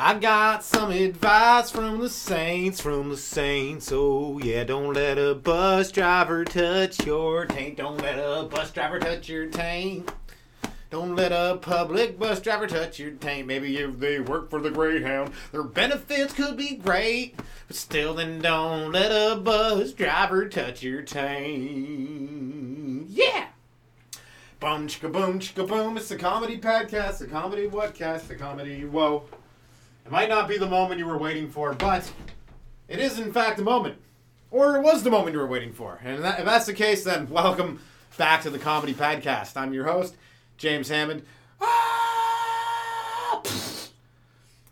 I got some advice from the saints, from the saints. Oh yeah, don't let a bus driver touch your tank. Don't let a bus driver touch your tank. Don't let a public bus driver touch your tank. Maybe if they work for the Greyhound, their benefits could be great. But still, then don't let a bus driver touch your tank. Yeah! Boom, chicka boom, chicka boom. It's the comedy padcast, the comedy whatcast, the comedy whoa. It might not be the moment you were waiting for, but it is in fact the moment. Or it was the moment you were waiting for. And that, if that's the case, then welcome back to the Comedy Padcast. I'm your host, James Hammond. Ah!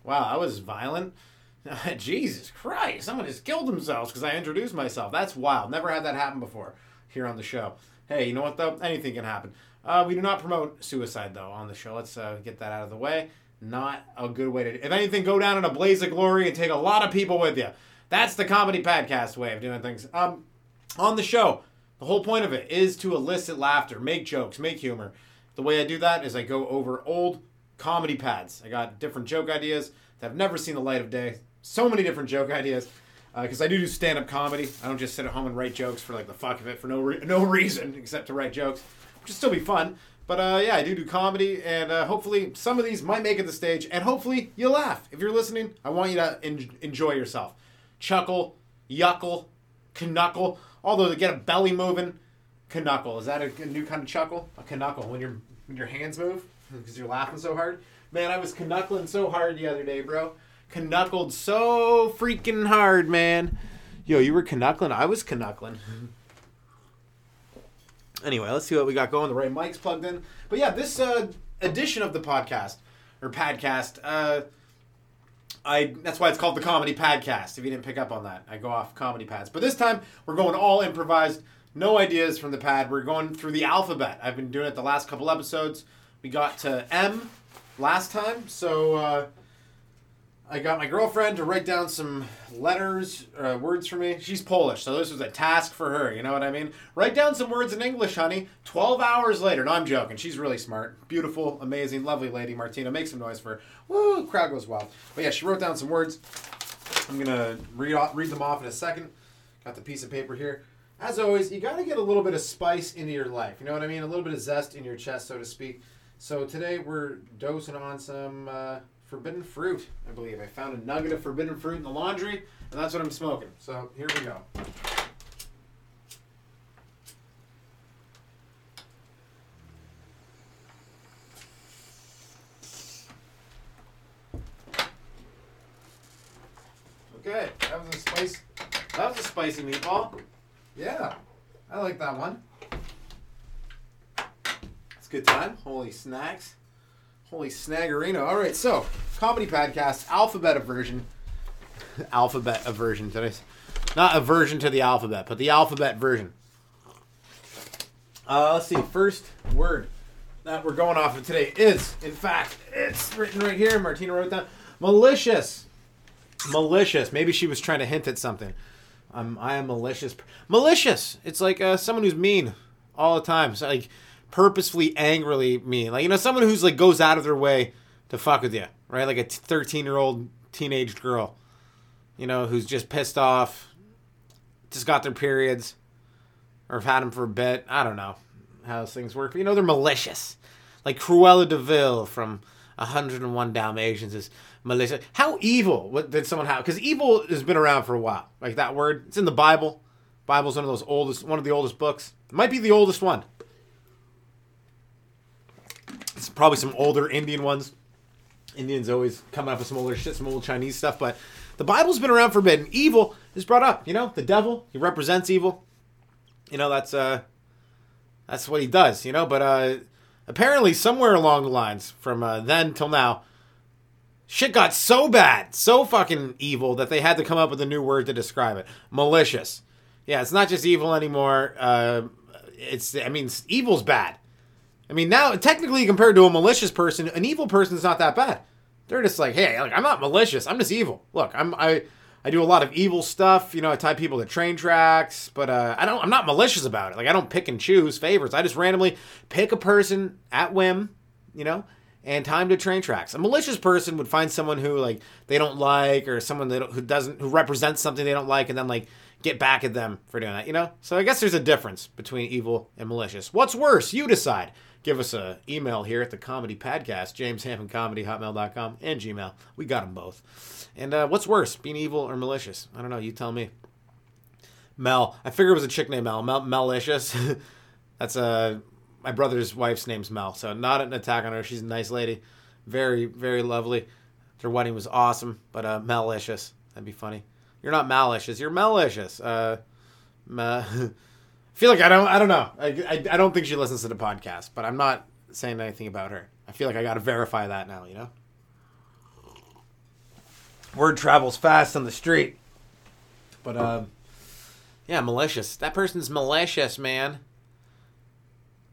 Wow, that was violent. Jesus Christ, someone just killed themselves because I introduced myself. That's wild. Never had that happen before here on the show. Hey, you know what though? Anything can happen. Uh, we do not promote suicide though on the show. Let's uh, get that out of the way not a good way to. If anything, go down in a blaze of glory and take a lot of people with you. That's the comedy padcast way of doing things. Um, on the show, the whole point of it is to elicit laughter, make jokes, make humor. The way I do that is I go over old comedy pads. I got different joke ideas that have never seen the light of day. So many different joke ideas because uh, I do do stand up comedy. I don't just sit at home and write jokes for like the fuck of it for no re- no reason except to write jokes, which will still be fun. But uh, yeah, I do do comedy, and uh, hopefully some of these might make it the stage, and hopefully you laugh. If you're listening, I want you to en- enjoy yourself. Chuckle, yuckle, knuckle, although to get a belly moving, knuckle. Is that a, a, new kind of chuckle? A knuckle when your when your hands move because you're laughing so hard. Man, I was knuckling so hard the other day, bro. Knuckled so freaking hard, man. Yo, you were knuckling. I was knuckling. Anyway, let's see what we got going. The right mic's plugged in. But yeah, this uh, edition of the podcast or podcast, uh, I that's why it's called the comedy padcast. If you didn't pick up on that, I go off comedy pads. But this time we're going all improvised. No ideas from the pad. We're going through the alphabet. I've been doing it the last couple episodes. We got to M last time, so uh, I got my girlfriend to write down some letters, uh, words for me. She's Polish, so this was a task for her. You know what I mean? Write down some words in English, honey. Twelve hours later. No, I'm joking. She's really smart, beautiful, amazing, lovely lady. Martina, make some noise for her. Woo! Crowd goes wild. But yeah, she wrote down some words. I'm gonna read read them off in a second. Got the piece of paper here. As always, you gotta get a little bit of spice into your life. You know what I mean? A little bit of zest in your chest, so to speak. So today we're dosing on some. Uh, forbidden fruit, I believe. I found a nugget of forbidden fruit in the laundry, and that's what I'm smoking. So here we go. Okay, that was a spice. That was a spicy meatball. Yeah, I like that one. It's good time. Holy snacks. Holy snaggerino. All right, so comedy padcast, alphabet version. alphabet version. Did not a version to the alphabet, but the alphabet version. Uh, let's see. First word that we're going off of today is, in fact, it's written right here. Martina wrote down malicious. Malicious. Maybe she was trying to hint at something. Um, I am malicious. Malicious. It's like uh, someone who's mean all the time. So like purposefully angrily mean. Like you know, someone who's like goes out of their way to fuck with you, right? Like a 13 year old teenage girl, you know, who's just pissed off, just got their periods, or have had them for a bit. I don't know how those things work. But, you know, they're malicious. Like Cruella de Vil from 101 Dalmatians is malicious. How evil what, did someone have? Because evil has been around for a while. Like that word, it's in the Bible. Bible's one of those oldest, one of the oldest books. It might be the oldest one. Probably some older Indian ones. Indians always coming up with some older shit, some old Chinese stuff. But the Bible's been around for a bit, and evil is brought up. You know, the devil he represents evil. You know that's uh, that's what he does. You know, but uh, apparently somewhere along the lines from uh, then till now, shit got so bad, so fucking evil that they had to come up with a new word to describe it: malicious. Yeah, it's not just evil anymore. Uh, it's I mean, evil's bad. I mean, now technically compared to a malicious person, an evil person is not that bad. They're just like, hey, like I'm not malicious. I'm just evil. Look, I'm I I do a lot of evil stuff. You know, I tie people to train tracks, but uh, I don't. I'm not malicious about it. Like I don't pick and choose favorites. I just randomly pick a person at whim. You know, and time to train tracks. A malicious person would find someone who like they don't like or someone that who doesn't who represents something they don't like and then like get back at them for doing that, you know? So I guess there's a difference between evil and malicious. What's worse? You decide. Give us a email here at the Comedy Padcast, jameshammondcomedy, and Gmail. We got them both. And uh, what's worse, being evil or malicious? I don't know. You tell me. Mel. I figured it was a chick named Mel. Mel Melicious. That's uh, my brother's wife's name's Mel. So not an attack on her. She's a nice lady. Very, very lovely. Their wedding was awesome. But uh, Melicious. That'd be funny. You're not malicious. You're malicious. Uh, ma- feel like I don't. I don't know. I, I, I don't think she listens to the podcast, but I'm not saying anything about her. I feel like I got to verify that now. You know. Word travels fast on the street. But uh, yeah, malicious. That person's malicious, man.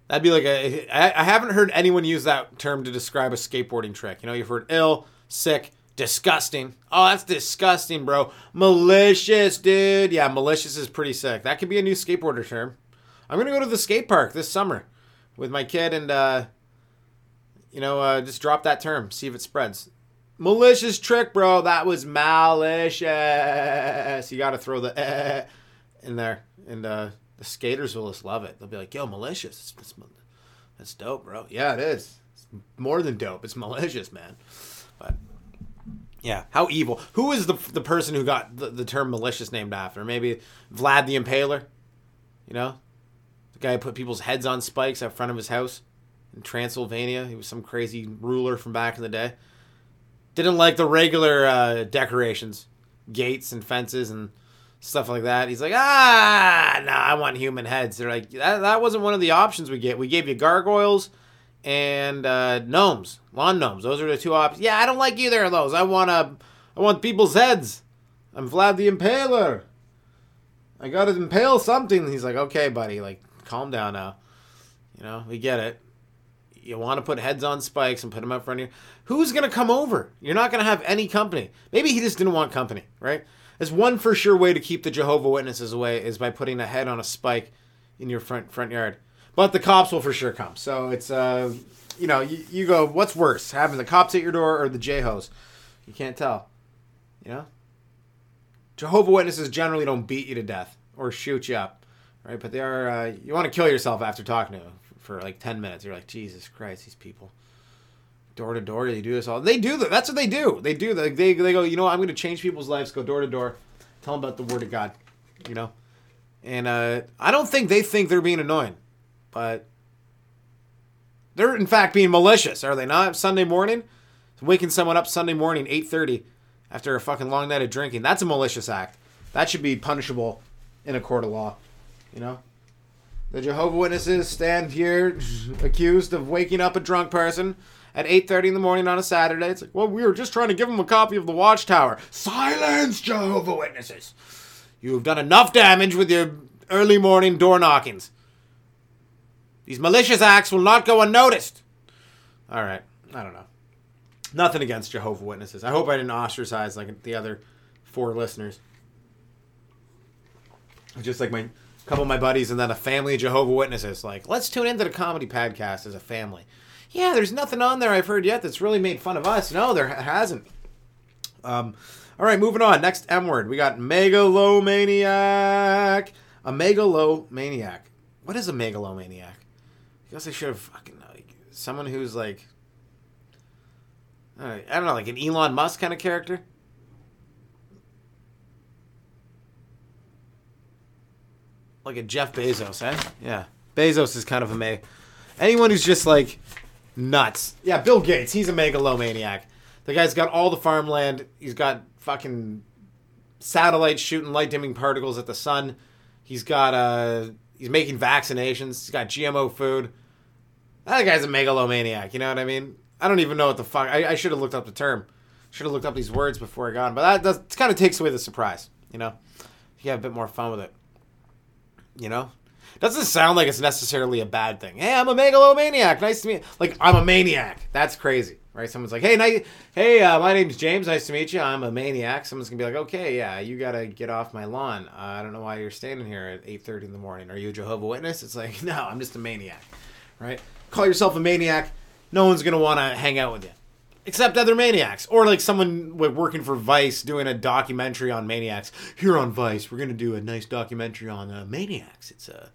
That'd be like a. I, I haven't heard anyone use that term to describe a skateboarding trick. You know, you've heard ill, sick, Disgusting. Oh, that's disgusting, bro. Malicious, dude. Yeah, malicious is pretty sick. That could be a new skateboarder term. I'm gonna go to the skate park this summer with my kid and uh, you know, uh, just drop that term, see if it spreads. Malicious trick, bro. That was malicious. You got to throw the eh in there, and uh, the skaters will just love it. They'll be like, "Yo, malicious. That's dope, bro. Yeah, it is. It's more than dope. It's malicious, man." But yeah, how evil. Who is the the person who got the, the term malicious named after? Maybe Vlad the Impaler. You know, the guy who put people's heads on spikes out front of his house in Transylvania. He was some crazy ruler from back in the day. Didn't like the regular uh, decorations, gates and fences and stuff like that. He's like, ah, no, nah, I want human heads. They're like, that, that wasn't one of the options we get. We gave you gargoyles and uh, gnomes, lawn gnomes. Those are the two options. Yeah, I don't like either of those. I want I want people's heads. I'm Vlad the Impaler. I gotta impale something. He's like, okay, buddy, like, calm down now. You know, we get it. You want to put heads on spikes and put them up front of you. Who's gonna come over? You're not gonna have any company. Maybe he just didn't want company, right? There's one for sure way to keep the Jehovah Witnesses away is by putting a head on a spike in your front front yard but the cops will for sure come. So it's uh, you know, you, you go, what's worse, having the cops at your door or the J hos? You can't tell. You know, Jehovah Witnesses generally don't beat you to death or shoot you up, right? But they are. Uh, you want to kill yourself after talking to them for like ten minutes. You're like, Jesus Christ, these people. Door to door, they do this all. They do that. That's what they do. They do that. They, they go, you know? I'm going to change people's lives. Go door to door, tell them about the Word of God. You know, and uh, I don't think they think they're being annoying. But they're in fact being malicious, are they not? Sunday morning, waking someone up Sunday morning, eight thirty, after a fucking long night of drinking. That's a malicious act. That should be punishable in a court of law. You know, the Jehovah Witnesses stand here accused of waking up a drunk person at 8.30 in the morning on a Saturday. It's like, well, we were just trying to give them a copy of the Watchtower. Silence, Jehovah Witnesses. You have done enough damage with your early morning door knockings. These malicious acts will not go unnoticed. All right. I don't know. Nothing against Jehovah Witnesses. I hope I didn't ostracize like the other four listeners. Just like my couple of my buddies and then a family of Jehovah Witnesses. Like, let's tune into the comedy padcast as a family. Yeah, there's nothing on there I've heard yet that's really made fun of us. No, there hasn't. Um, all right, moving on. Next M word. We got megalomaniac. A megalomaniac. What is a megalomaniac? Guess I should have fucking like someone who's like I don't know, like an Elon Musk kind of character. Like a Jeff Bezos, eh? Yeah. Bezos is kind of a me. Anyone who's just like nuts. Yeah, Bill Gates, he's a megalomaniac. The guy's got all the farmland. He's got fucking satellites shooting light dimming particles at the sun. He's got uh he's making vaccinations. He's got GMO food. That guy's a megalomaniac. You know what I mean? I don't even know what the fuck. I, I should have looked up the term. Should have looked up these words before I got them. But that kind of takes away the surprise. You know, you have a bit more fun with it. You know, doesn't sound like it's necessarily a bad thing. Hey, I'm a megalomaniac. Nice to meet. You. Like I'm a maniac. That's crazy, right? Someone's like, hey, nice, hey, uh, my name's James. Nice to meet you. I'm a maniac. Someone's gonna be like, okay, yeah, you gotta get off my lawn. Uh, I don't know why you're standing here at 8:30 in the morning. Are you a Jehovah Witness? It's like, no, I'm just a maniac, right? Call yourself a maniac, no one's gonna want to hang out with you, except other maniacs or like someone like, working for Vice doing a documentary on maniacs. Here on Vice, we're gonna do a nice documentary on uh, maniacs. It's a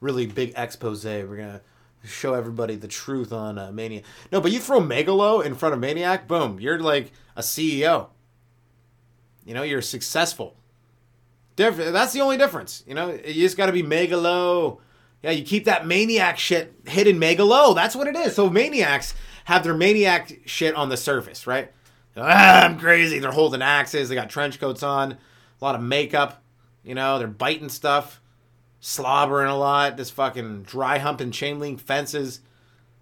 really big expose. We're gonna show everybody the truth on uh, Maniac. No, but you throw Megalo in front of Maniac, boom, you're like a CEO. You know, you're successful. That's the only difference. You know, you just got to be Megalo. Yeah, you keep that maniac shit hidden Megalo. That's what it is. So maniacs have their maniac shit on the surface, right? Ah, I'm crazy. They're holding axes. They got trench coats on. A lot of makeup. You know, they're biting stuff slobbering a lot, This fucking dry humping chain link fences,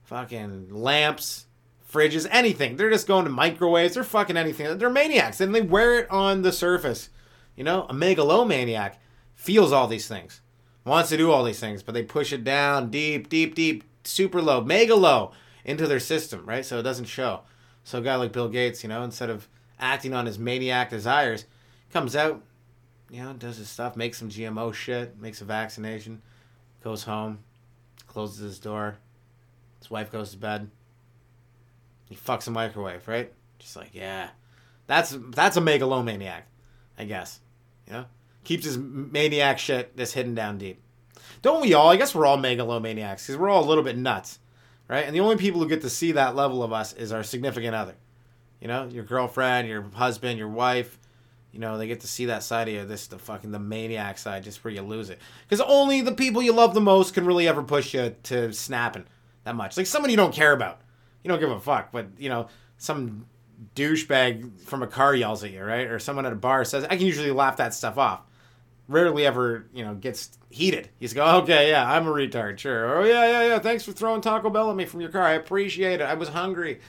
fucking lamps, fridges, anything. They're just going to microwaves. They're fucking anything. They're maniacs and they wear it on the surface. You know, a megalomaniac feels all these things, wants to do all these things, but they push it down deep, deep, deep, super low, mega low into their system, right? So it doesn't show. So a guy like Bill Gates, you know, instead of acting on his maniac desires, comes out, you know, does his stuff, makes some GMO shit, makes a vaccination, goes home, closes his door. His wife goes to bed. He fucks a microwave, right? Just like, yeah. That's that's a megalomaniac, I guess. You know? Keeps his maniac shit this hidden down deep. Don't we all? I guess we're all megalomaniacs because we're all a little bit nuts, right? And the only people who get to see that level of us is our significant other. You know, your girlfriend, your husband, your wife, you know, they get to see that side of you, this the fucking the maniac side, just where you lose it. Because only the people you love the most can really ever push you to snapping that much. Like someone you don't care about, you don't give a fuck. But you know, some douchebag from a car yells at you, right? Or someone at a bar says, I can usually laugh that stuff off. Rarely ever, you know, gets heated. He's go, okay, yeah, I'm a retard, sure. Oh yeah, yeah, yeah. Thanks for throwing Taco Bell at me from your car. I appreciate it. I was hungry.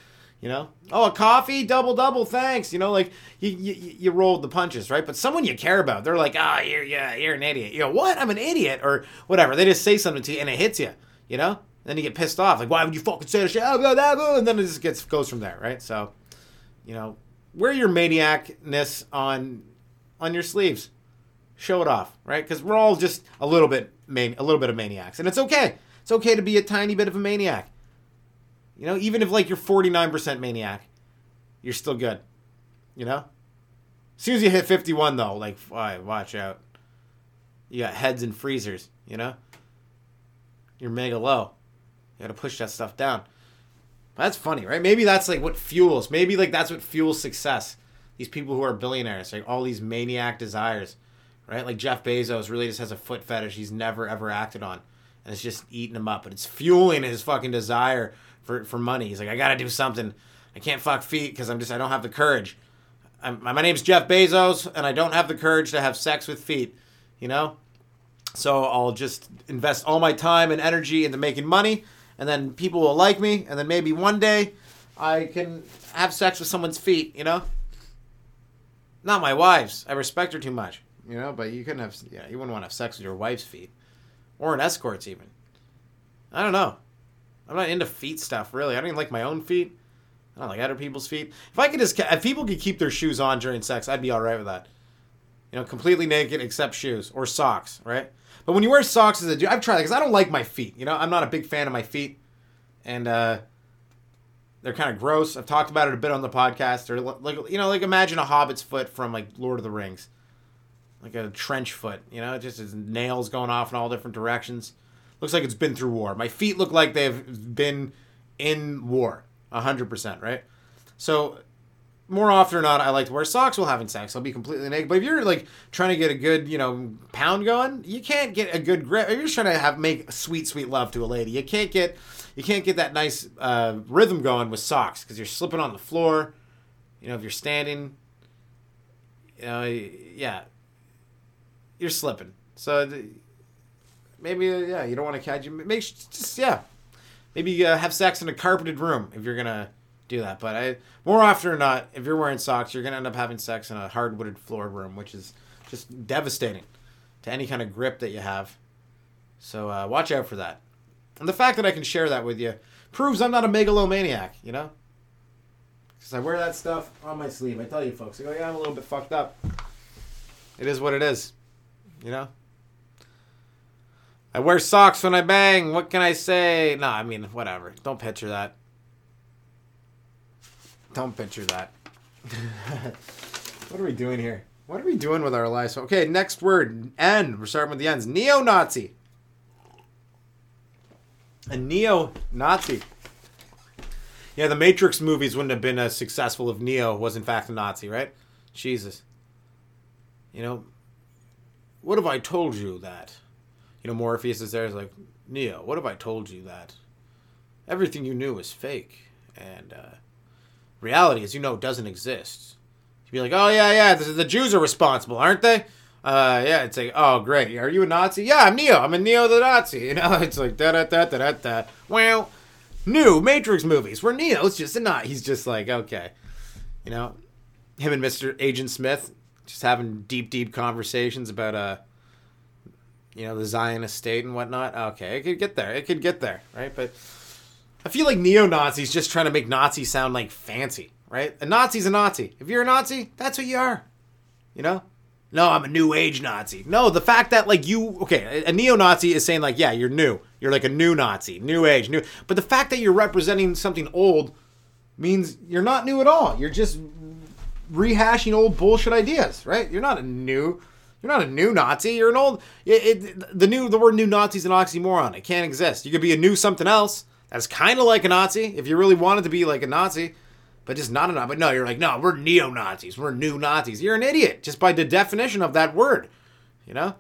You know, oh, a coffee, double, double, thanks. You know, like you, you, you rolled the punches, right? But someone you care about, they're like, ah, oh, you're, yeah, you're an idiot. You know, what? I'm an idiot, or whatever. They just say something to you and it hits you. You know, then you get pissed off, like, why would you fucking say that shit? And then it just gets goes from there, right? So, you know, wear your maniacness on on your sleeves, show it off, right? Because we're all just a little bit man, a little bit of maniacs, and it's okay. It's okay to be a tiny bit of a maniac. You know, even if like you're 49% maniac, you're still good. You know? As soon as you hit 51 though, like watch out. You got heads and freezers, you know? You're mega low. You gotta push that stuff down. That's funny, right? Maybe that's like what fuels. Maybe like that's what fuels success. These people who are billionaires, like all these maniac desires, right? Like Jeff Bezos really just has a foot fetish he's never ever acted on, and it's just eating him up, But it's fueling his fucking desire for for money. He's like, I gotta do something. I can't fuck feet because I'm just I don't have the courage. I'm, my name's Jeff Bezos, and I don't have the courage to have sex with feet. You know, so I'll just invest all my time and energy into making money, and then people will like me, and then maybe one day I can have sex with someone's feet. You know, not my wife's. I respect her too much. You know, but you couldn't have. Yeah, you wouldn't want to have sex with your wife's feet, or an escort's even. I don't know. I'm not into feet stuff really. I don't even like my own feet. I don't like other people's feet. If I could just, if people could keep their shoes on during sex, I'd be all right with that. You know, completely naked except shoes or socks, right? But when you wear socks as a dude, I've tried because I don't like my feet. You know, I'm not a big fan of my feet, and uh, they're kind of gross. I've talked about it a bit on the podcast. Or like, you know, like imagine a hobbit's foot from like Lord of the Rings, like a trench foot. You know, just his nails going off in all different directions. Looks like it's been through war. My feet look like they've been in war. 100%, right? So, more often or not, I like to wear socks while having sex. I'll be completely naked. But if you're like trying to get a good, you know, pound going, you can't get a good grip. If you're just trying to have make sweet, sweet love to a lady, you can't get you can't get that nice uh, rhythm going with socks because you're slipping on the floor. You know, if you're standing, you know, yeah, you're slipping. So maybe uh, yeah, you don't want to catch you. Make just yeah, maybe uh, have sex in a carpeted room if you're gonna do that. But I more often or not, if you're wearing socks, you're gonna end up having sex in a hardwooded floor room, which is just devastating to any kind of grip that you have. So uh, watch out for that. And the fact that I can share that with you proves I'm not a megalomaniac, you know? Because I wear that stuff on my sleeve. I tell you folks, I go, yeah, I'm a little bit fucked up. It is what it is, you know? I wear socks when I bang. What can I say? No, I mean, whatever. Don't picture that. Don't picture that. what are we doing here? What are we doing with our lives? Okay, next word. N. We're starting with the N's. Neo Nazi. A neo Nazi. Yeah, the Matrix movies wouldn't have been as successful if Neo was in fact a Nazi, right? Jesus. You know, what have I told you that? You know, Morpheus is there, is like, Neo, what have I told you that? Everything you knew is fake. And uh, reality, as you know, doesn't exist. You'd be like, oh, yeah, yeah, the, the Jews are responsible, aren't they? Uh, yeah, it's like, oh, great. Are you a Nazi? Yeah, I'm Neo. I'm a Neo the Nazi. You know, it's like, da da da da da da. Well, new Matrix movies where Neo's just a Nazi. He's just like, okay. You know, him and Mr. Agent Smith just having deep, deep conversations about, uh, you know, the Zionist state and whatnot. Okay, it could get there. It could get there, right? But I feel like neo Nazis just trying to make Nazi sound like fancy, right? A Nazi's a Nazi. If you're a Nazi, that's what you are. You know? No, I'm a new age Nazi. No, the fact that like you okay, a neo Nazi is saying like, yeah, you're new. You're like a new Nazi, new age, new. But the fact that you're representing something old means you're not new at all. You're just rehashing old bullshit ideas, right? You're not a new you're not a new Nazi. You're an old. It, it, the new the word new Nazi is an oxymoron. It can't exist. You could be a new something else that's kind of like a Nazi if you really wanted to be like a Nazi, but just not a Nazi. But no, you're like no, we're neo Nazis. We're new Nazis. You're an idiot just by the definition of that word. You know,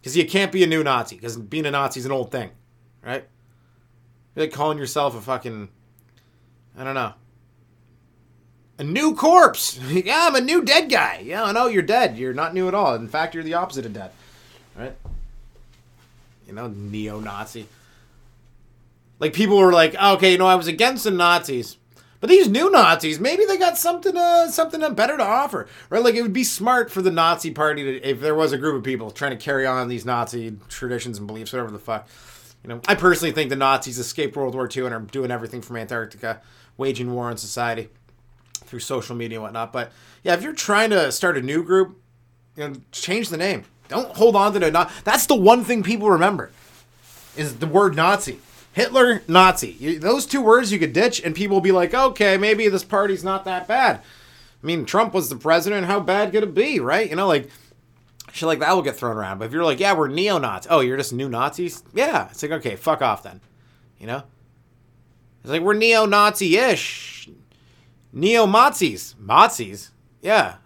because you can't be a new Nazi because being a Nazi is an old thing, right? You're like calling yourself a fucking I don't know a new corpse. yeah, I'm a new dead guy. Yeah, I know you're dead. You're not new at all. In fact, you're the opposite of dead. Right? You know, neo Nazi. Like people were like, oh, okay, you know, I was against the Nazis. But these new Nazis, maybe they got something uh, something better to offer, right? Like it would be smart for the Nazi party to, if there was a group of people trying to carry on these Nazi traditions and beliefs, whatever the fuck. You know, I personally think the Nazis escaped World War II and are doing everything from Antarctica, waging war on society through social media and whatnot. But yeah, if you're trying to start a new group, you know, change the name. Don't hold on to the not. That's the one thing people remember is the word Nazi. Hitler, Nazi. You, those two words you could ditch, and people will be like, okay, maybe this party's not that bad. I mean, Trump was the president. How bad could it be, right? You know, like shit like that will get thrown around. But if you're like, yeah, we're neo Nazis. Oh, you're just new Nazis? Yeah. It's like, okay, fuck off then. You know? It's like, we're neo Nazi ish neo Mazis. Mazis? Yeah.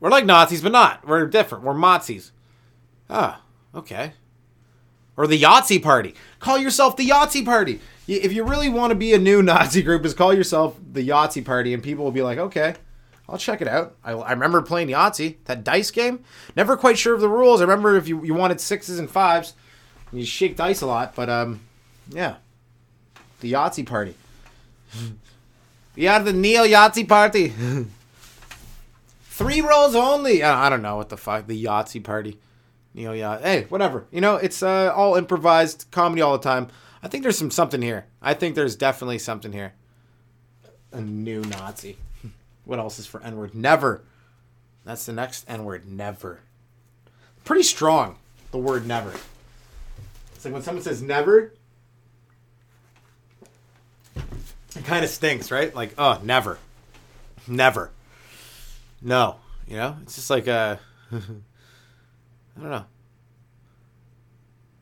We're like Nazis, but not. We're different. We're Mazis. Ah, okay. Or the Yahtzee Party. Call yourself the Yahtzee Party. If you really want to be a new Nazi group, is call yourself the Yahtzee Party, and people will be like, okay, I'll check it out. I, I remember playing Yahtzee, that dice game. Never quite sure of the rules. I remember if you, you wanted sixes and fives, you shake dice a lot, but um, yeah. The Yahtzee Party. We are the Neo Yahtzee party. Three rolls only. I don't know what the fuck. The Yahtzee party. Neo Yahtzee. Hey, whatever. You know, it's uh, all improvised comedy all the time. I think there's some something here. I think there's definitely something here. A new Nazi. What else is for N word? Never. That's the next N word. Never. Pretty strong, the word never. It's like when someone says never, it kind of stinks, right? Like, oh, never, never, no. You know, it's just like uh, I don't know.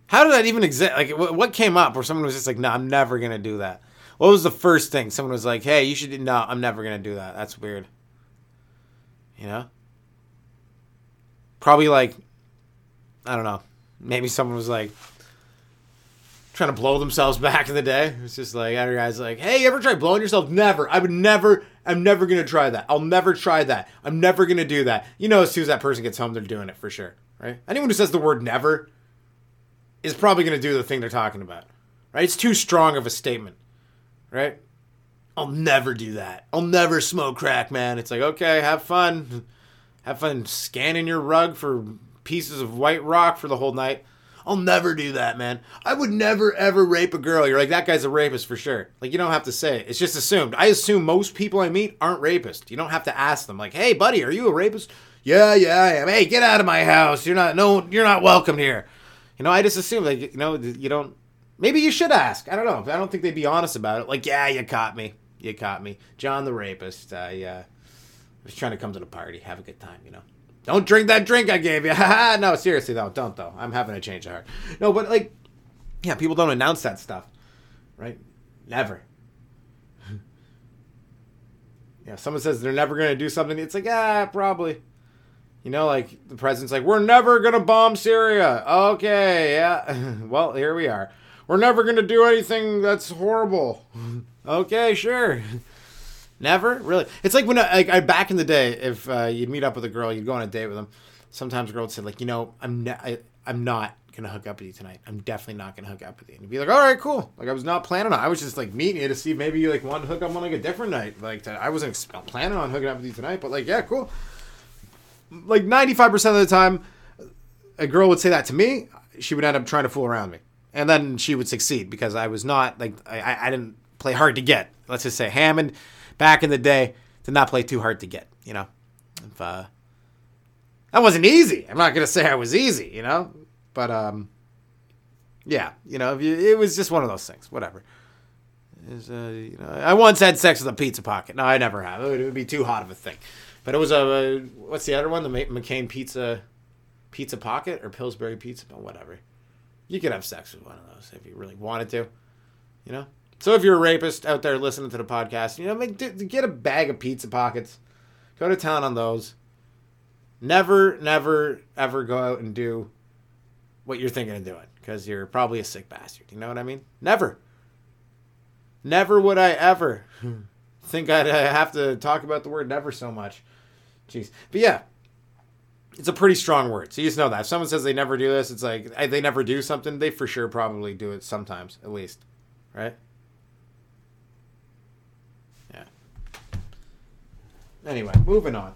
How did that even exist? Like, what came up where someone was just like, "No, I'm never gonna do that." What was the first thing someone was like, "Hey, you should"? No, I'm never gonna do that. That's weird. You know. Probably like, I don't know. Maybe someone was like, trying to blow themselves back in the day. It's just like other guys like, hey, you ever try blowing yourself? Never. I would never. I'm never gonna try that. I'll never try that. I'm never gonna do that. You know, as soon as that person gets home, they're doing it for sure, right? Anyone who says the word never is probably gonna do the thing they're talking about, right? It's too strong of a statement, right? I'll never do that. I'll never smoke crack, man. It's like, okay, have fun. Have fun scanning your rug for pieces of white rock for the whole night. I'll never do that, man. I would never ever rape a girl. You're like that guy's a rapist for sure. Like you don't have to say it. It's just assumed. I assume most people I meet aren't rapists. You don't have to ask them like, "Hey, buddy, are you a rapist?" Yeah, yeah, I am. Hey, get out of my house. You're not no, you're not welcome here. You know, I just assume like you know you don't. Maybe you should ask. I don't know. I don't think they'd be honest about it. Like, yeah, you caught me. You caught me. John the rapist. I uh, was trying to come to the party, have a good time, you know. Don't drink that drink I gave you. no, seriously though, don't though. I'm having a change of heart. No, but like, yeah, people don't announce that stuff, right? Never. yeah, someone says they're never gonna do something. It's like, ah, probably. You know, like the president's like, we're never gonna bomb Syria. Okay, yeah. well, here we are. We're never gonna do anything that's horrible. okay, sure. Never really. It's like when I, like I back in the day, if uh, you'd meet up with a girl, you'd go on a date with them. Sometimes a girl would say like, you know, I'm ne- I, I'm not gonna hook up with you tonight. I'm definitely not gonna hook up with you. And you'd be like, all right, cool. Like I was not planning on. I was just like meeting you to see maybe you like wanted to hook up on like a different night. Like to, I wasn't ex- planning on hooking up with you tonight, but like yeah, cool. Like 95 percent of the time, a girl would say that to me. She would end up trying to fool around me, and then she would succeed because I was not like I, I didn't play hard to get. Let's just say Hammond back in the day to not play too hard to get. You know, if uh, that wasn't easy. I'm not gonna say I was easy. You know, but um, yeah, you know, you, it was just one of those things. Whatever. Uh, you know, I once had sex with a pizza pocket. No, I never have. It would, it would be too hot of a thing. But it was a, a what's the other one? The McCain pizza, pizza pocket or Pillsbury pizza, but whatever. You could have sex with one of those if you really wanted to. You know. So if you're a rapist out there listening to the podcast, you know, make, get a bag of pizza pockets. Go to town on those. Never, never, ever go out and do what you're thinking of doing because you're probably a sick bastard. You know what I mean? Never. Never would I ever think I'd uh, have to talk about the word never so much. Jeez. But yeah, it's a pretty strong word. So you just know that. If someone says they never do this, it's like they never do something, they for sure probably do it sometimes, at least. Right? Anyway, moving on.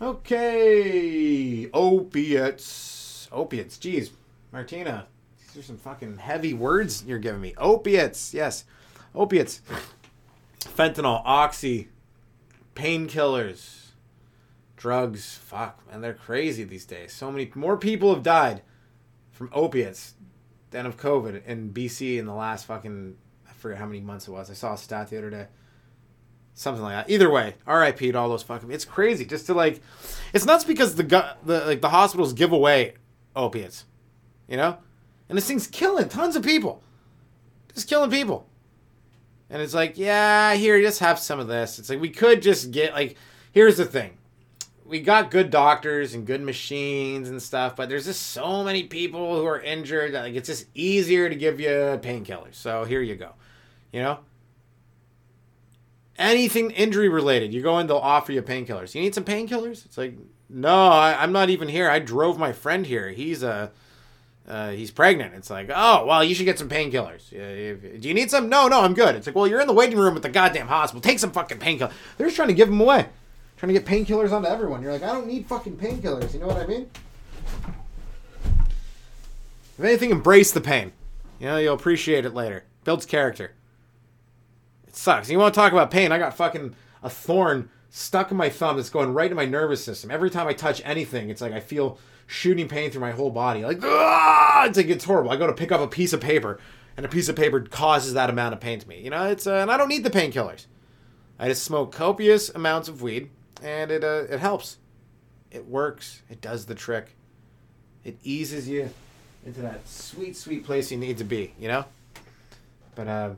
Okay, opiates. Opiates. Jeez, Martina, these are some fucking heavy words you're giving me. Opiates. Yes, opiates. Fentanyl, oxy, painkillers, drugs. Fuck, man, they're crazy these days. So many more people have died from opiates than of COVID in BC in the last fucking I forget how many months it was. I saw a stat the other day something like that. Either way, R.I.P. to all those fucking. It's crazy just to like. It's nuts because the the like the hospitals give away opiates, you know, and this thing's killing tons of people, just killing people. And it's like, yeah, here, just have some of this. It's like we could just get like. Here's the thing. We got good doctors and good machines and stuff, but there's just so many people who are injured that like it's just easier to give you painkillers. So here you go. You know? Anything injury related. You go in, they'll offer you painkillers. You need some painkillers? It's like, no, I, am not even here. I drove my friend here. He's a. Uh, he's pregnant. It's like, oh, well, you should get some painkillers. Do you need some? No, no, I'm good. It's like, well, you're in the waiting room at the goddamn hospital. Take some fucking painkillers. They're just trying to give them away, trying to get painkillers onto everyone. You're like, I don't need fucking painkillers. You know what I mean? If anything, embrace the pain. You know, you'll appreciate it later. Builds character. It sucks. You want to talk about pain? I got fucking a thorn stuck in my thumb that's going right to my nervous system. Every time I touch anything, it's like I feel shooting pain through my whole body. Like, ah! it's like it's horrible. I go to pick up a piece of paper, and a piece of paper causes that amount of pain to me. You know, it's uh, and I don't need the painkillers. I just smoke copious amounts of weed, and it uh, it helps. It works. It does the trick. It eases you into that sweet, sweet place you need to be. You know, but uh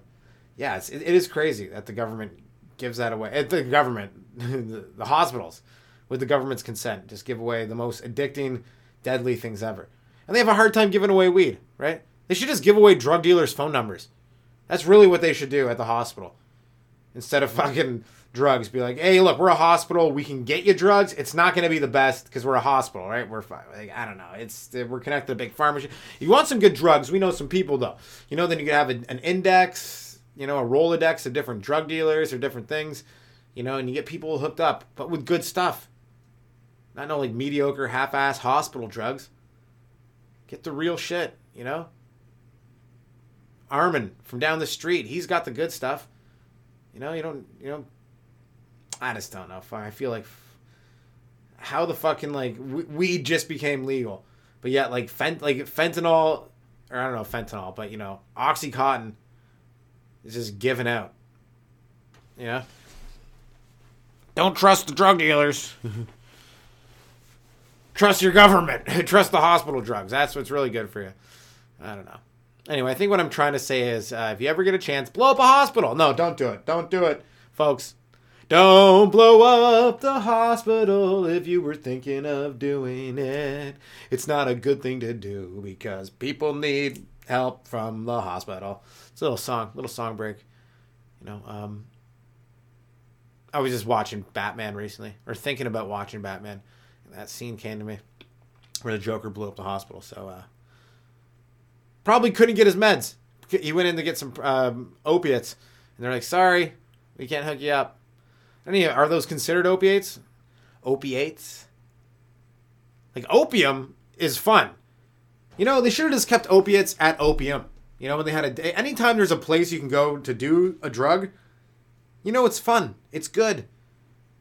yeah, it's, it, it is crazy that the government gives that away. Eh, the government, the, the hospitals, with the government's consent, just give away the most addicting, deadly things ever. And they have a hard time giving away weed, right? They should just give away drug dealers' phone numbers. That's really what they should do at the hospital. Instead of fucking drugs, be like, hey, look, we're a hospital. We can get you drugs. It's not going to be the best because we're a hospital, right? We're fine. Like, I don't know. It's we're connected to big pharmacy. You want some good drugs? We know some people though. You know, then you can have a, an index you know, a Rolodex of different drug dealers or different things, you know, and you get people hooked up, but with good stuff. Not only mediocre, half ass hospital drugs. Get the real shit, you know? Armin from down the street, he's got the good stuff. You know, you don't, you know, I just don't know. I feel like how the fucking like weed just became legal, but yet like fent like fentanyl or I don't know fentanyl, but you know oxycontin is just given out. You know. Don't trust the drug dealers. trust your government. trust the hospital drugs. That's what's really good for you. I don't know. Anyway, I think what I'm trying to say is uh, if you ever get a chance, blow up a hospital. No, don't do it. Don't do it, folks. Don't blow up the hospital if you were thinking of doing it. It's not a good thing to do because people need help from the hospital. Little song, little song break. You know, um, I was just watching Batman recently, or thinking about watching Batman. And that scene came to me where the Joker blew up the hospital. So, uh, probably couldn't get his meds. He went in to get some um, opiates, and they're like, "Sorry, we can't hook you up." Any are those considered opiates? Opiates? Like opium is fun. You know, they should have just kept opiates at opium. You know, when they had a day. Anytime there's a place you can go to do a drug, you know it's fun. It's good.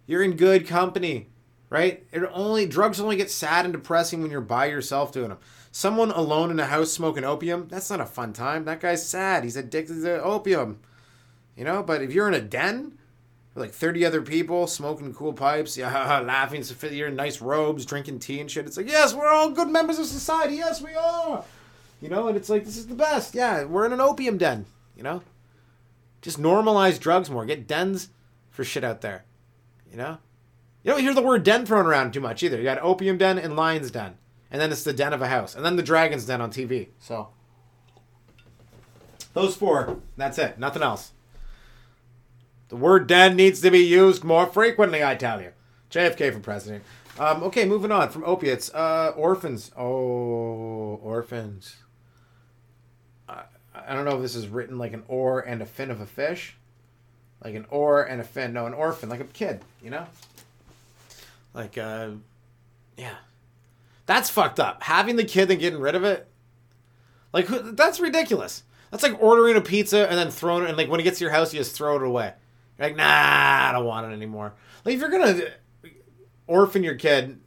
You're in good company, right? It only drugs only get sad and depressing when you're by yourself doing them. Someone alone in a house smoking opium, that's not a fun time. That guy's sad. He's addicted to opium. You know, but if you're in a den, like 30 other people smoking cool pipes, yeah, laughing, you're in nice robes, drinking tea and shit. It's like, yes, we're all good members of society. Yes, we are. You know, and it's like, this is the best. Yeah, we're in an opium den, you know? Just normalize drugs more. Get dens for shit out there, you know? You don't hear the word den thrown around too much either. You got opium den and lion's den. And then it's the den of a house. And then the dragon's den on TV. So, those four. That's it. Nothing else. The word den needs to be used more frequently, I tell you. JFK for president. Um, okay, moving on from opiates. Uh, orphans. Oh, orphans. I, don't know if this is written like an oar and a fin of a fish. Like an oar and a fin. No, an orphan, like a kid, you know? Like, uh, yeah. That's fucked up. Having the kid and getting rid of it. Like, that's ridiculous. That's like ordering a pizza and then throwing it, and like when it gets to your house, you just throw it away. You're like, nah, I don't want it anymore. Like, if you're gonna orphan your kid,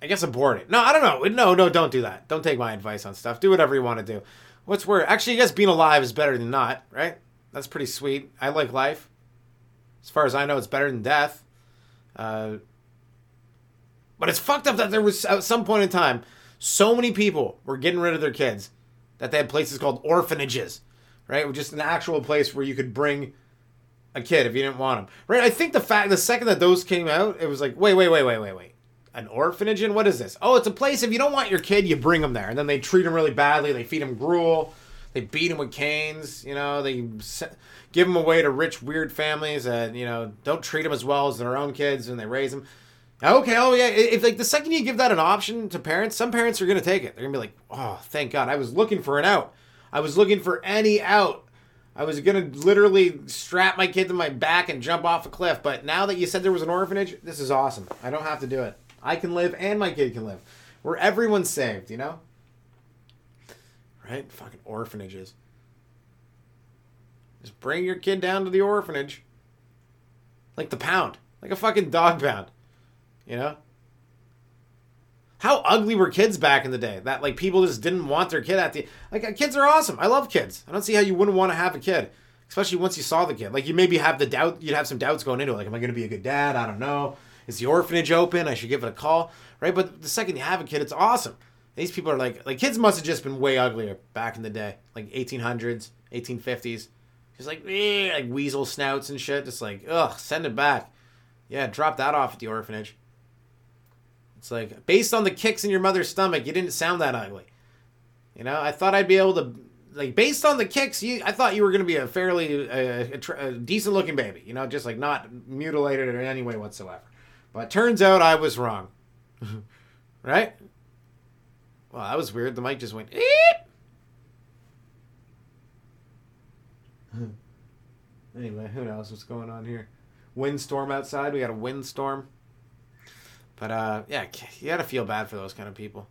I guess abort it. No, I don't know. No, no, don't do that. Don't take my advice on stuff. Do whatever you want to do. What's worse? Actually, I guess being alive is better than not, right? That's pretty sweet. I like life. As far as I know, it's better than death. Uh, but it's fucked up that there was at some point in time, so many people were getting rid of their kids that they had places called orphanages, right? Just an actual place where you could bring a kid if you didn't want him. Right? I think the fact the second that those came out, it was like, wait, wait, wait, wait, wait, wait. An orphanage and what is this? Oh, it's a place if you don't want your kid, you bring them there, and then they treat him really badly. They feed him gruel, they beat him with canes. You know, they give him away to rich, weird families that you know don't treat him as well as their own kids, and they raise them. Okay, oh yeah. If like the second you give that an option to parents, some parents are gonna take it. They're gonna be like, oh, thank God, I was looking for an out. I was looking for any out I was gonna literally strap my kid to my back and jump off a cliff, but now that you said there was an orphanage, this is awesome. I don't have to do it. I can live and my kid can live. Where everyone's saved, you know? Right? Fucking orphanages. Just bring your kid down to the orphanage. Like the pound. Like a fucking dog pound. You know? how ugly were kids back in the day that like people just didn't want their kid at the like uh, kids are awesome i love kids i don't see how you wouldn't want to have a kid especially once you saw the kid like you maybe have the doubt you'd have some doubts going into it like am i going to be a good dad i don't know is the orphanage open i should give it a call right but the second you have a kid it's awesome these people are like like kids must have just been way uglier back in the day like 1800s 1850s just like eh, like weasel snouts and shit just like ugh send it back yeah drop that off at the orphanage it's like based on the kicks in your mother's stomach, you didn't sound that ugly. You know, I thought I'd be able to like based on the kicks, you I thought you were going to be a fairly uh, a, a decent looking baby. You know, just like not mutilated in any way whatsoever. But turns out I was wrong. right? Well, that was weird. The mic just went. Anyway, who knows what's going on here? Windstorm outside. We got a windstorm. But uh, yeah, you gotta feel bad for those kind of people,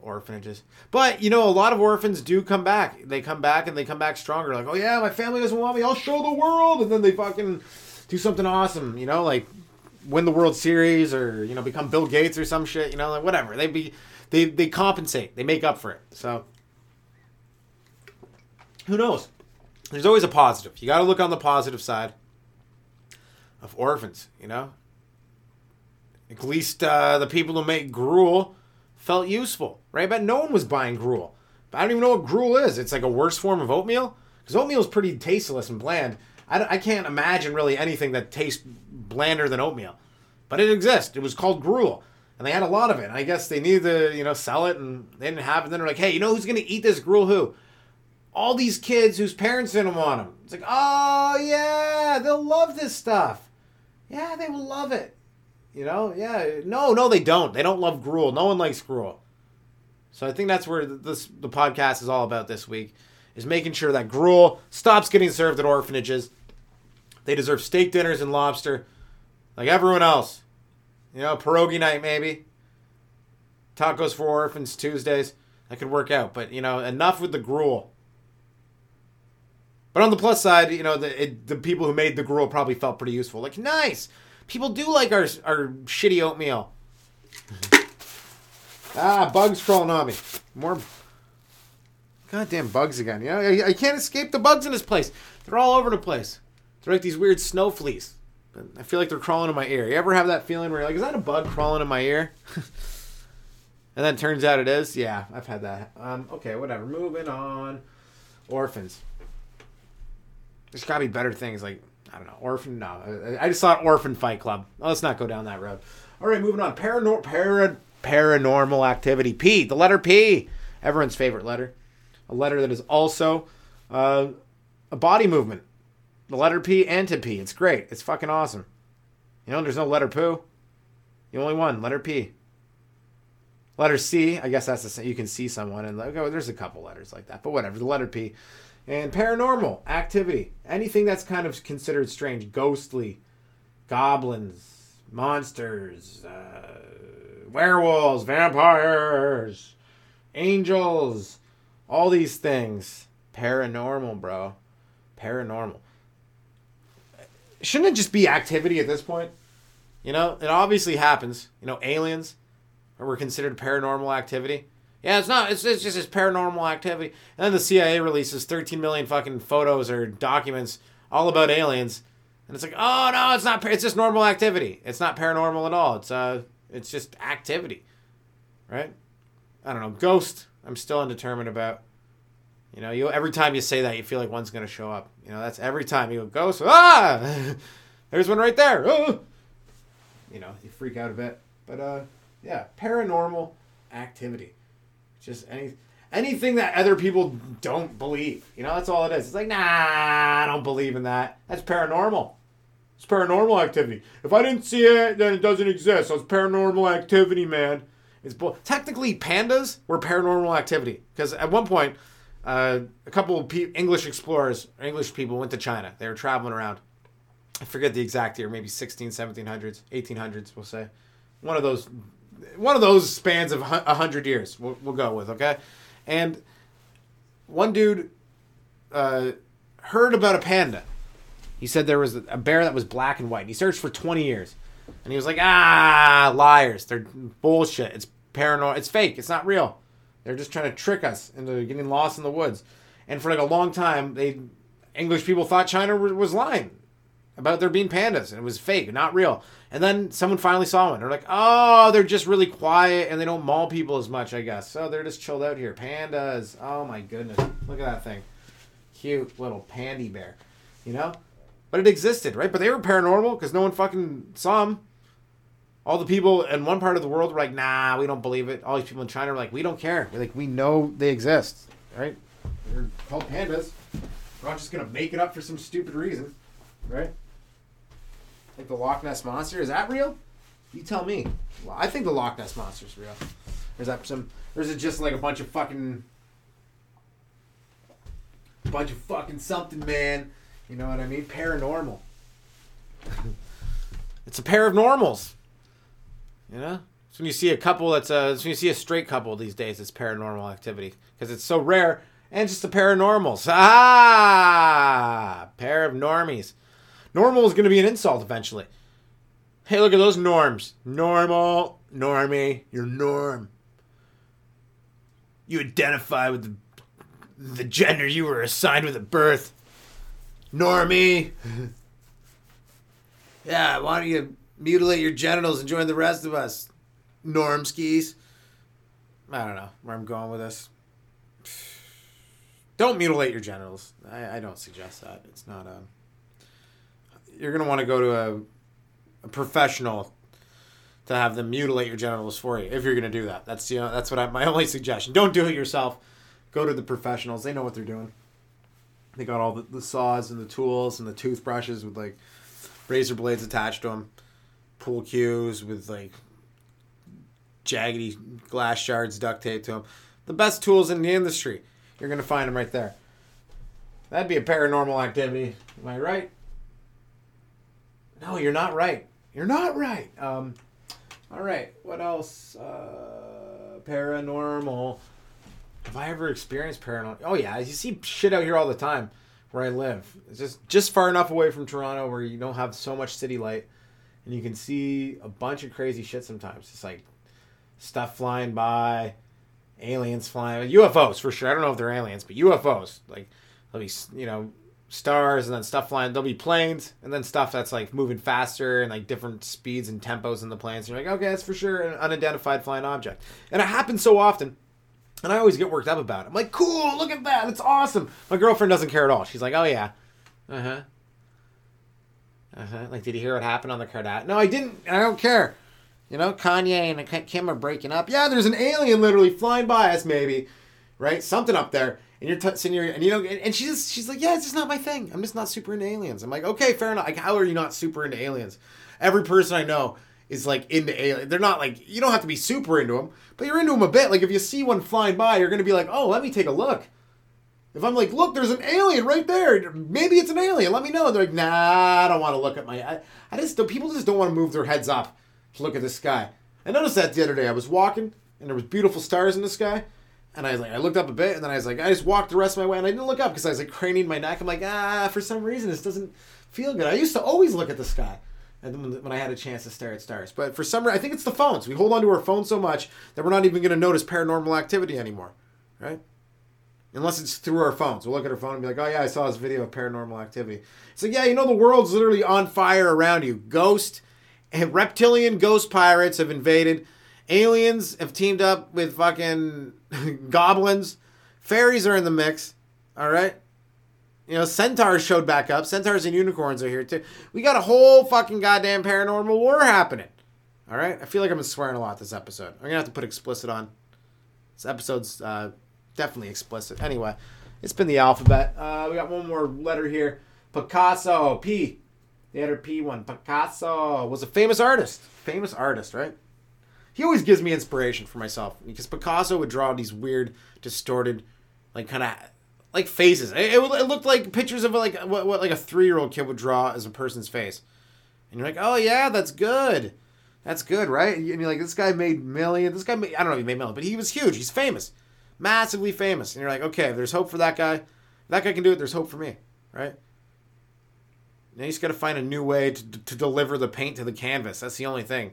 orphanages. But you know, a lot of orphans do come back. They come back and they come back stronger. Like, oh yeah, my family doesn't want me. I'll show the world, and then they fucking do something awesome. You know, like win the World Series or you know become Bill Gates or some shit. You know, like whatever. They be they they compensate. They make up for it. So who knows? There's always a positive. You got to look on the positive side. of orphans, you know? At least uh, the people who make gruel felt useful, right? But no one was buying gruel. I don't even know what gruel is. It's like a worse form of oatmeal? Because oatmeal is pretty tasteless and bland. I, I can't imagine really anything that tastes blander than oatmeal. But it exists. It was called gruel. And they had a lot of it. I guess they needed to, you know, sell it and they didn't have it. And Then they're like, hey, you know who's going to eat this gruel? Who? All these kids whose parents didn't want them. It's like, oh, yeah, they'll love this stuff. Yeah, they will love it. You know, yeah. No, no, they don't. They don't love gruel. No one likes gruel. So I think that's where this the podcast is all about this week is making sure that gruel stops getting served at orphanages. They deserve steak dinners and lobster like everyone else. You know, pierogi night maybe. Tacos for orphans Tuesdays. That could work out, but you know, enough with the gruel. But on the plus side, you know, the it, the people who made the gruel probably felt pretty useful. Like, nice. People do like our our shitty oatmeal. ah, bugs crawling on me. More goddamn bugs again. You know, I, I can't escape the bugs in this place. They're all over the place. They're like these weird snow fleas. I feel like they're crawling in my ear. You ever have that feeling where you're like, is that a bug crawling in my ear? and then turns out it is. Yeah, I've had that. Um, okay, whatever. Moving on. Orphans. There's got to be better things like I don't know, Orphan. No, I just thought Orphan Fight Club. let's not go down that road. All right, moving on. Paranor- para- paranormal activity. P. The letter P. Everyone's favorite letter. A letter that is also uh, a body movement. The letter P and to P. It's great. It's fucking awesome. You know, there's no letter poo. The only one, letter P. Letter C, I guess that's the same. You can see someone and like, oh, there's a couple letters like that, but whatever. The letter P. And paranormal activity, anything that's kind of considered strange, ghostly, goblins, monsters, uh, werewolves, vampires, angels, all these things. Paranormal, bro. Paranormal. Shouldn't it just be activity at this point? You know, it obviously happens. You know, aliens were considered paranormal activity. Yeah, it's not. It's, it's just this paranormal activity. And then the CIA releases 13 million fucking photos or documents all about aliens, and it's like, oh no, it's not. It's just normal activity. It's not paranormal at all. It's uh, it's just activity, right? I don't know. Ghost. I'm still undetermined about. You know, you every time you say that, you feel like one's gonna show up. You know, that's every time you go ghost. Ah, there's one right there. Oh! You know, you freak out a bit, but uh, yeah, paranormal activity. Just any anything that other people don't believe. You know, that's all it is. It's like, nah, I don't believe in that. That's paranormal. It's paranormal activity. If I didn't see it, then it doesn't exist. So it's paranormal activity, man. It's. Technically, pandas were paranormal activity because at one point, uh, a couple of pe- English explorers, English people, went to China. They were traveling around. I forget the exact year, maybe 16, 1700s, 1800s, we'll say. One of those one of those spans of a hundred years. We'll, we'll, go with okay, and one dude uh, heard about a panda. He said there was a bear that was black and white. And He searched for twenty years, and he was like, "Ah, liars! They're bullshit. It's paranoid. It's fake. It's not real. They're just trying to trick us into getting lost in the woods." And for like a long time, they English people thought China was lying about there being pandas and it was fake, not real. And then someone finally saw one. They're like, oh, they're just really quiet and they don't maul people as much, I guess. So they're just chilled out here. Pandas. Oh my goodness. Look at that thing. Cute little pandy bear. You know? But it existed, right? But they were paranormal because no one fucking saw them. All the people in one part of the world were like, nah, we don't believe it. All these people in China were like, we don't care. We're like, we know they exist, right? They're called pandas. We're not just to make it up for some stupid reason, right? Like the Loch Ness monster, is that real? You tell me. Well, I think the Loch Ness monster is real. Or is that some? Or is it just like a bunch of fucking, bunch of fucking something, man? You know what I mean? Paranormal. it's a pair of normals. You know. So when you see a couple that's uh, when you see a straight couple these days, it's paranormal activity because it's so rare and just a pair of. Ah, pair of normies. Normal is going to be an insult eventually. Hey, look at those norms. Normal, normie, you're norm. You identify with the, the gender you were assigned with at birth. Normie. Yeah, why don't you mutilate your genitals and join the rest of us? Norm skis. I don't know where I'm going with this. Don't mutilate your genitals. I, I don't suggest that. It's not a. You're gonna want to go to a, a professional to have them mutilate your genitals for you if you're gonna do that. That's you know that's what I my only suggestion. Don't do it yourself. Go to the professionals. They know what they're doing. They got all the, the saws and the tools and the toothbrushes with like razor blades attached to them, pool cues with like jaggedy glass shards duct taped to them. The best tools in the industry. You're gonna find them right there. That'd be a paranormal activity. Am I right? No, you're not right. You're not right. Um, all right. What else? Uh, paranormal. Have I ever experienced paranormal? Oh yeah, you see shit out here all the time where I live. It's just just far enough away from Toronto where you don't have so much city light, and you can see a bunch of crazy shit sometimes. It's like stuff flying by, aliens flying, UFOs for sure. I don't know if they're aliens, but UFOs like there'll be you know stars and then stuff flying. There'll be planes and then stuff that's like moving faster and like different speeds and tempos in the planes. And you're like, okay, that's for sure an unidentified flying object, and it happens so often and I always get worked up about it. I'm like, cool, look at that. It's awesome. My girlfriend doesn't care at all. She's like, oh, yeah. Uh huh. Uh huh. Like, did you hear what happened on the Kardashian? No, I didn't. I don't care. You know, Kanye and Kim are breaking up. Yeah, there's an alien literally flying by us, maybe. Right? Something up there. And you're t- sitting here, and you know, and she's she's like, yeah, it's just not my thing. I'm just not super into aliens. I'm like, okay, fair enough. Like, how are you not super into aliens? Every person I know is like into alien. They're not like you don't have to be super into them, but you're into them a bit. Like if you see one flying by, you're gonna be like, oh, let me take a look. If I'm like, look, there's an alien right there. Maybe it's an alien. Let me know. They're like, nah, I don't want to look at my. I, I just people just don't want to move their heads up to look at the sky. I noticed that the other day. I was walking and there was beautiful stars in the sky. And I was like, I looked up a bit, and then I was like, I just walked the rest of my way, and I didn't look up because I was like craning my neck. I'm like, ah, for some reason, this doesn't feel good. I used to always look at the sky and when I had a chance to stare at stars. But for some reason, I think it's the phones. We hold on to our phones so much that we're not even going to notice paranormal activity anymore, right? Unless it's through our phones. We'll look at our phone and be like, oh, yeah, I saw this video of paranormal activity. It's like, yeah, you know, the world's literally on fire around you. Ghost and reptilian ghost pirates have invaded. Aliens have teamed up with fucking goblins. Fairies are in the mix. All right? You know, centaurs showed back up. Centaurs and unicorns are here too. We got a whole fucking goddamn paranormal war happening. All right, I feel like I'm swearing a lot this episode. I'm gonna have to put explicit on. This episode's uh, definitely explicit. Anyway, it's been the alphabet. Uh, we got one more letter here. Picasso, P. The letter P one. Picasso was a famous artist. Famous artist, right? He always gives me inspiration for myself because Picasso would draw these weird, distorted, like kind of like faces. It, it, it, looked like pictures of like what, what like a three year old kid would draw as a person's face, and you're like, oh yeah, that's good, that's good, right? And you're like, this guy made millions. This guy, made, I don't know, if he made millions, but he was huge. He's famous, massively famous, and you're like, okay, there's hope for that guy. If that guy can do it. There's hope for me, right? Now you just got to find a new way to, to deliver the paint to the canvas. That's the only thing.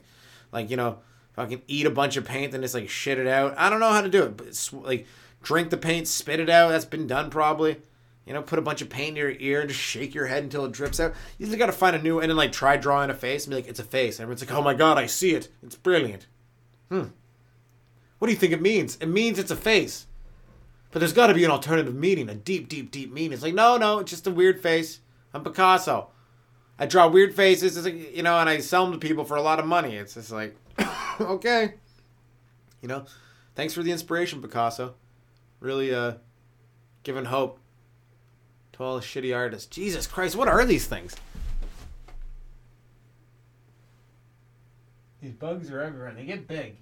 Like you know, if I can eat a bunch of paint and just like shit it out. I don't know how to do it, but it's like drink the paint, spit it out. That's been done probably. You know, put a bunch of paint in your ear and just shake your head until it drips out. You just got to find a new and then like try drawing a face and be like, it's a face. Everyone's like, oh my god, I see it. It's brilliant. Hmm. What do you think it means? It means it's a face. But there's got to be an alternative meaning, a deep, deep, deep meaning. It's like, no, no, it's just a weird face. I'm Picasso. I draw weird faces, like, you know, and I sell them to people for a lot of money. It's just like, okay. You know, thanks for the inspiration, Picasso really uh, giving hope to all the shitty artists. Jesus Christ, what are these things? These bugs are everywhere. They get big.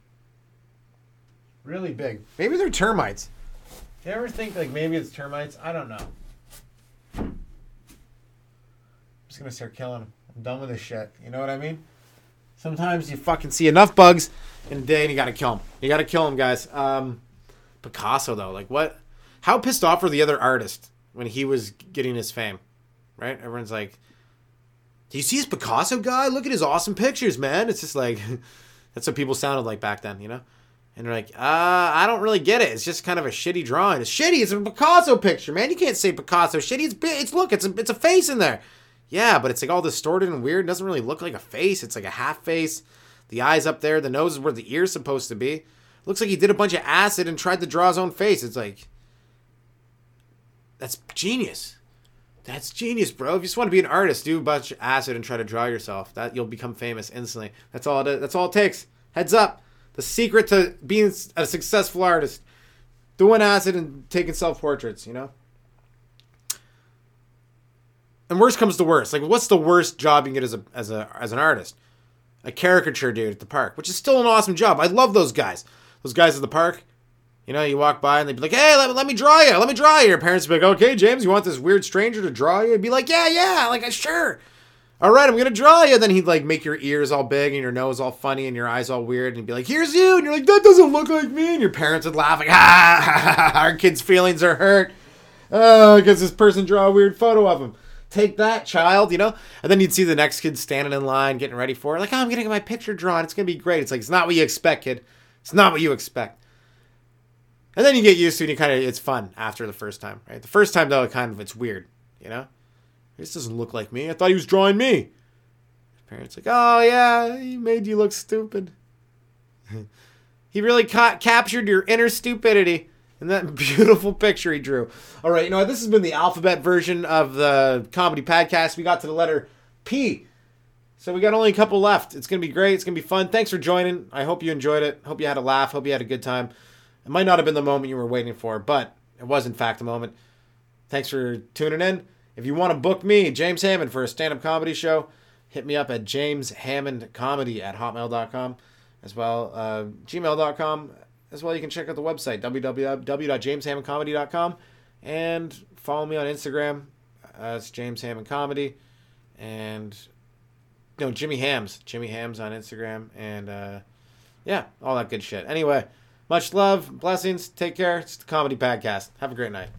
Really big. Maybe they're termites. Do you ever think like maybe it's termites? I don't know. I'm just gonna start killing them. I'm done with this shit. You know what I mean? Sometimes you fucking see enough bugs in a day and you gotta kill them. You gotta kill them, guys. Um, Picasso though, like what? How pissed off were the other artists when he was getting his fame? Right? Everyone's like, "Do you see this Picasso guy? Look at his awesome pictures, man." It's just like that's what people sounded like back then, you know. And they're like, uh, I don't really get it. It's just kind of a shitty drawing. It's shitty. It's a Picasso picture, man. You can't say Picasso shitty. It's it's look, it's a it's a face in there. Yeah, but it's like all distorted and weird. It doesn't really look like a face. It's like a half face. The eyes up there, the nose is where the ear's supposed to be. Looks like he did a bunch of acid and tried to draw his own face. It's like that's genius. That's genius, bro. If you just want to be an artist, do a bunch of acid and try to draw yourself. That you'll become famous instantly. That's all it. That's all it takes. Heads up. The secret to being a successful artist. Doing acid and taking self portraits, you know? And worst comes to worst. Like what's the worst job you get as a as a as an artist? A caricature dude at the park, which is still an awesome job. I love those guys. Those guys at the park, you know, you walk by and they'd be like, hey, let, let me draw you. Let me draw you. Your parents would be like, okay, James, you want this weird stranger to draw you? I'd be like, yeah, yeah. Like, sure. All right, I'm to draw you. And then he'd like make your ears all big and your nose all funny and your eyes all weird. And he'd be like, here's you. And you're like, that doesn't look like me. And your parents would laugh like, ah, our kid's feelings are hurt. Oh, because this person draw a weird photo of him. Take that, child, you know? And then you'd see the next kid standing in line getting ready for it. Like, oh, I'm to get my picture drawn. It's to be great. It's like, it's not what you expect, kid. It's not what you expect. And then you get used to it and you kind of, it's fun after the first time, right? The first time, though, it kind of, it's weird, you know? This doesn't look like me. I thought he was drawing me. His parents like, oh, yeah, he made you look stupid. he really ca- captured your inner stupidity in that beautiful picture he drew. All right, you know? This has been the alphabet version of the comedy padcast. We got to the letter P. So we got only a couple left. It's gonna be great. It's gonna be fun. Thanks for joining. I hope you enjoyed it. Hope you had a laugh. Hope you had a good time. It might not have been the moment you were waiting for, but it was in fact a moment. Thanks for tuning in. If you want to book me, James Hammond, for a stand-up comedy show, hit me up at jameshammondcomedy at hotmail.com as well, uh, gmail.com. As well, you can check out the website, www.jameshammondcomedy.com, and follow me on Instagram. Uh, it's James Hammond Comedy. And no, Jimmy Hams. Jimmy Hams on Instagram. And uh, yeah, all that good shit. Anyway, much love, blessings, take care. It's the Comedy Padcast. Have a great night.